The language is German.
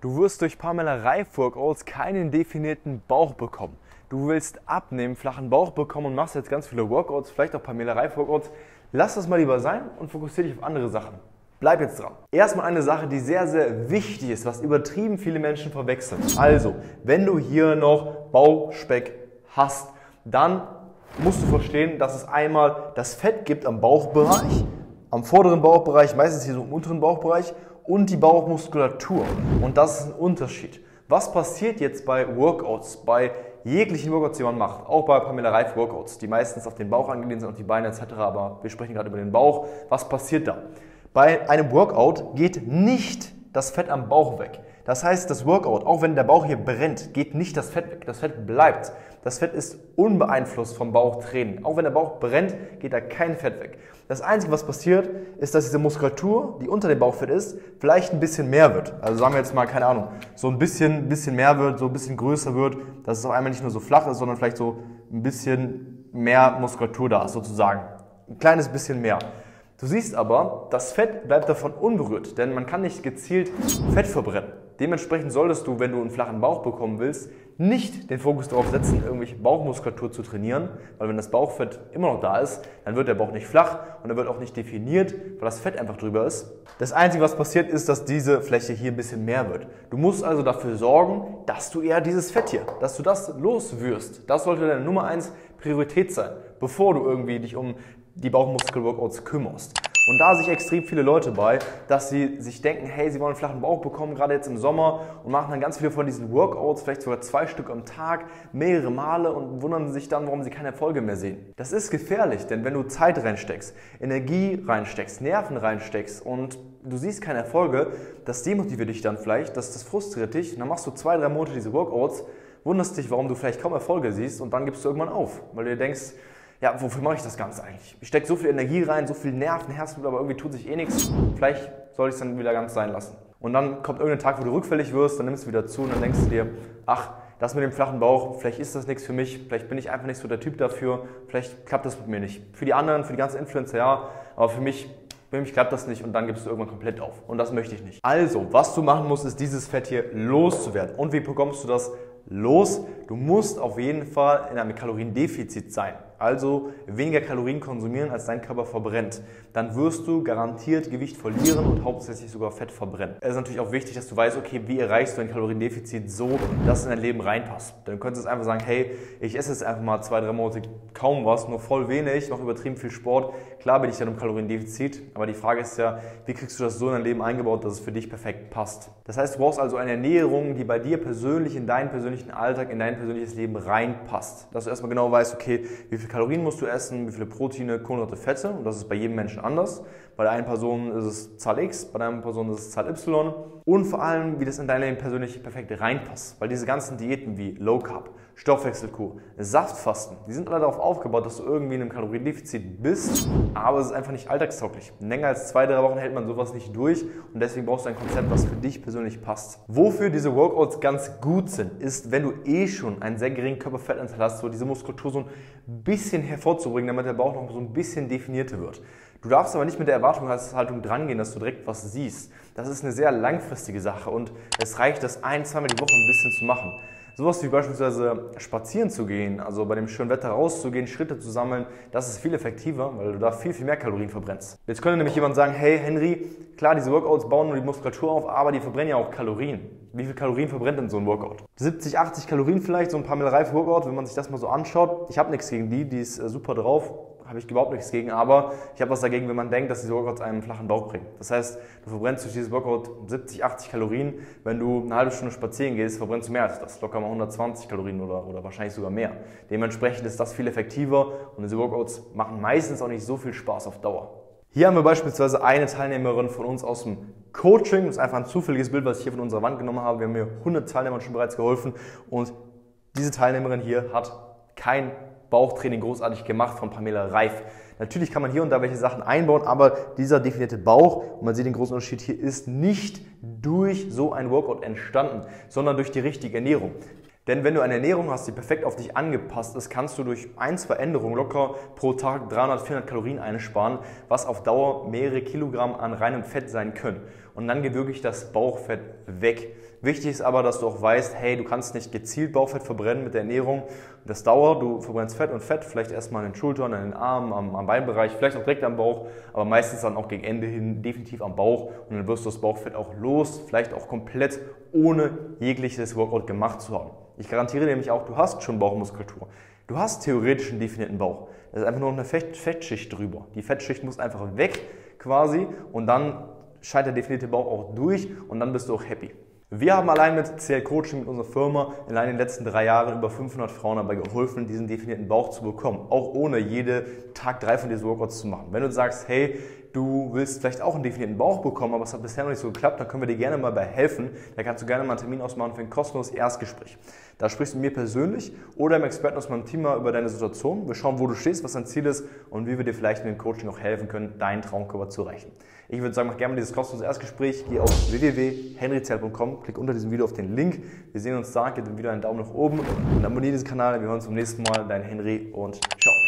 Du wirst durch Pamela Reif Workouts keinen definierten Bauch bekommen. Du willst abnehmen, flachen Bauch bekommen und machst jetzt ganz viele Workouts, vielleicht auch Pamela Reif Workouts. Lass das mal lieber sein und fokussiere dich auf andere Sachen. Bleib jetzt dran. Erstmal eine Sache, die sehr, sehr wichtig ist, was übertrieben viele Menschen verwechseln. Also, wenn du hier noch Bauchspeck hast, dann musst du verstehen, dass es einmal das Fett gibt am Bauchbereich, am vorderen Bauchbereich, meistens hier so im unteren Bauchbereich und die Bauchmuskulatur. Und das ist ein Unterschied. Was passiert jetzt bei Workouts, bei jeglichen Workouts, die man macht, auch bei Pamela Reif Workouts, die meistens auf den Bauch angelehnt sind, auf die Beine etc., aber wir sprechen gerade über den Bauch. Was passiert da? Bei einem Workout geht nicht das Fett am Bauch weg. Das heißt, das Workout, auch wenn der Bauch hier brennt, geht nicht das Fett weg. Das Fett bleibt. Das Fett ist unbeeinflusst vom Bauchtraining. Auch wenn der Bauch brennt, geht da kein Fett weg. Das Einzige, was passiert, ist, dass diese Muskulatur, die unter dem Bauchfett ist, vielleicht ein bisschen mehr wird. Also sagen wir jetzt mal, keine Ahnung, so ein bisschen, bisschen mehr wird, so ein bisschen größer wird, dass es auf einmal nicht nur so flach ist, sondern vielleicht so ein bisschen mehr Muskulatur da ist, sozusagen. Ein kleines bisschen mehr. Du siehst aber, das Fett bleibt davon unberührt, denn man kann nicht gezielt Fett verbrennen. Dementsprechend solltest du, wenn du einen flachen Bauch bekommen willst, nicht den Fokus darauf setzen, irgendwelche Bauchmuskulatur zu trainieren, weil wenn das Bauchfett immer noch da ist, dann wird der Bauch nicht flach und er wird auch nicht definiert, weil das Fett einfach drüber ist. Das Einzige, was passiert, ist, dass diese Fläche hier ein bisschen mehr wird. Du musst also dafür sorgen, dass du eher dieses Fett hier, dass du das loswirst. Das sollte deine Nummer eins Priorität sein, bevor du irgendwie dich um die Bauchmuskel-Workouts kümmerst. Und da sich extrem viele Leute bei, dass sie sich denken, hey, sie wollen einen flachen Bauch bekommen, gerade jetzt im Sommer und machen dann ganz viele von diesen Workouts, vielleicht sogar zwei Stück am Tag, mehrere Male und wundern sich dann, warum sie keine Erfolge mehr sehen. Das ist gefährlich, denn wenn du Zeit reinsteckst, Energie reinsteckst, Nerven reinsteckst und du siehst keine Erfolge, das demotiviert dich dann vielleicht, das, das frustriert dich und dann machst du zwei, drei Monate diese Workouts, wunderst dich, warum du vielleicht kaum Erfolge siehst und dann gibst du irgendwann auf, weil du dir denkst, ja, wofür mache ich das Ganze eigentlich? Ich stecke so viel Energie rein, so viel Nerven, Herzblut, aber irgendwie tut sich eh nichts. Vielleicht soll ich es dann wieder ganz sein lassen. Und dann kommt irgendein Tag, wo du rückfällig wirst, dann nimmst du wieder zu und dann denkst du dir, ach, das mit dem flachen Bauch, vielleicht ist das nichts für mich, vielleicht bin ich einfach nicht so der Typ dafür, vielleicht klappt das mit mir nicht. Für die anderen, für die ganzen Influencer ja, aber für mich, für mich klappt das nicht und dann gibst du irgendwann komplett auf. Und das möchte ich nicht. Also, was du machen musst, ist dieses Fett hier loszuwerden. Und wie bekommst du das los? Du musst auf jeden Fall in einem Kaloriendefizit sein also weniger Kalorien konsumieren, als dein Körper verbrennt, dann wirst du garantiert Gewicht verlieren und hauptsächlich sogar Fett verbrennen. Es ist natürlich auch wichtig, dass du weißt, okay, wie erreichst du ein Kaloriendefizit so, dass es in dein Leben reinpasst. Dann könntest du einfach sagen, hey, ich esse jetzt einfach mal zwei, drei Monate kaum was, nur voll wenig, noch übertrieben viel Sport. Klar bin ich dann im Kaloriendefizit, aber die Frage ist ja, wie kriegst du das so in dein Leben eingebaut, dass es für dich perfekt passt. Das heißt, du brauchst also eine Ernährung, die bei dir persönlich in deinen persönlichen Alltag, in dein persönliches Leben reinpasst. Dass du erstmal genau weißt, okay, wie viel viele Kalorien musst du essen, wie viele Proteine, Kohlenhydrate, Fette. Und das ist bei jedem Menschen anders. Bei der einen Person ist es Zahl X, bei der anderen Person ist es Zahl Y. Und vor allem, wie das in dein Leben persönlich perfekt reinpasst. Weil diese ganzen Diäten wie Low Carb, Stoffwechselkur, Saftfasten, die sind alle darauf aufgebaut, dass du irgendwie in einem Kaloriendefizit bist, aber es ist einfach nicht alltagstauglich. Länger als zwei, drei Wochen hält man sowas nicht durch und deswegen brauchst du ein Konzept, was für dich persönlich passt. Wofür diese Workouts ganz gut sind, ist, wenn du eh schon einen sehr geringen Körperfettanteil hast, so diese Muskulatur so ein bisschen hervorzubringen, damit der Bauch noch so ein bisschen definierter wird. Du darfst aber nicht mit der Erwartungshaltung drangehen, dass du direkt was siehst. Das ist eine sehr langfristige Sache und es reicht, das ein, zweimal die Woche ein bisschen zu machen. Sowas wie beispielsweise spazieren zu gehen, also bei dem schönen Wetter rauszugehen, Schritte zu sammeln, das ist viel effektiver, weil du da viel, viel mehr Kalorien verbrennst. Jetzt könnte nämlich jemand sagen, hey Henry, klar, diese Workouts bauen nur die Muskulatur auf, aber die verbrennen ja auch Kalorien. Wie viel Kalorien verbrennt denn so ein Workout? 70, 80 Kalorien vielleicht, so ein paar Reif Workout, wenn man sich das mal so anschaut. Ich habe nichts gegen die, die ist äh, super drauf, habe ich überhaupt nichts gegen, aber ich habe was dagegen, wenn man denkt, dass diese Workouts einen flachen Bauch bringen. Das heißt, du verbrennst durch dieses Workout 70, 80 Kalorien. Wenn du eine halbe Stunde spazieren gehst, verbrennst du mehr als das. Locker mal 120 Kalorien oder, oder wahrscheinlich sogar mehr. Dementsprechend ist das viel effektiver und diese Workouts machen meistens auch nicht so viel Spaß auf Dauer. Hier haben wir beispielsweise eine Teilnehmerin von uns aus dem Coaching. Das ist einfach ein zufälliges Bild, was ich hier von unserer Wand genommen habe. Wir haben hier 100 Teilnehmern schon bereits geholfen und diese Teilnehmerin hier hat kein Bauchtraining großartig gemacht von Pamela Reif. Natürlich kann man hier und da welche Sachen einbauen, aber dieser definierte Bauch, und man sieht den großen Unterschied hier, ist nicht durch so ein Workout entstanden, sondern durch die richtige Ernährung. Denn wenn du eine Ernährung hast, die perfekt auf dich angepasst ist, kannst du durch ein, zwei Änderungen locker pro Tag 300, 400 Kalorien einsparen, was auf Dauer mehrere Kilogramm an reinem Fett sein können. Und dann geht wirklich das Bauchfett weg. Wichtig ist aber, dass du auch weißt, hey, du kannst nicht gezielt Bauchfett verbrennen mit der Ernährung. Das dauert, du verbrennst Fett und Fett, vielleicht erstmal in den Schultern, in den Armen, am, am Beinbereich, vielleicht auch direkt am Bauch, aber meistens dann auch gegen Ende hin definitiv am Bauch und dann wirst du das Bauchfett auch los, vielleicht auch komplett ohne jegliches Workout gemacht zu haben. Ich garantiere nämlich auch, du hast schon Bauchmuskulatur. Du hast theoretisch einen definierten Bauch. Das ist einfach nur eine Fettschicht drüber. Die Fettschicht muss einfach weg quasi und dann scheint der definierte Bauch auch durch und dann bist du auch happy. Wir haben allein mit CL Coaching, mit unserer Firma, in den letzten drei Jahren über 500 Frauen dabei geholfen, diesen definierten Bauch zu bekommen. Auch ohne jede Tag drei von diesen Workouts zu machen. Wenn du sagst, hey, du willst vielleicht auch einen definierten Bauch bekommen, aber es hat bisher noch nicht so geklappt, dann können wir dir gerne mal bei helfen. Da kannst du gerne mal einen Termin ausmachen für ein kostenloses Erstgespräch. Da sprichst du mit mir persönlich oder im Experten aus meinem Team mal über deine Situation. Wir schauen, wo du stehst, was dein Ziel ist und wie wir dir vielleicht mit dem Coaching auch helfen können, deinen Traumkörper zu erreichen. Ich würde sagen, mach gerne mal dieses kostenlose Erstgespräch. Geh auf www.henryzell.com, klick unter diesem Video auf den Link. Wir sehen uns da, gib dem Video einen Daumen nach oben und abonniere diesen Kanal. Wir hören uns beim nächsten Mal. Dein Henry und ciao.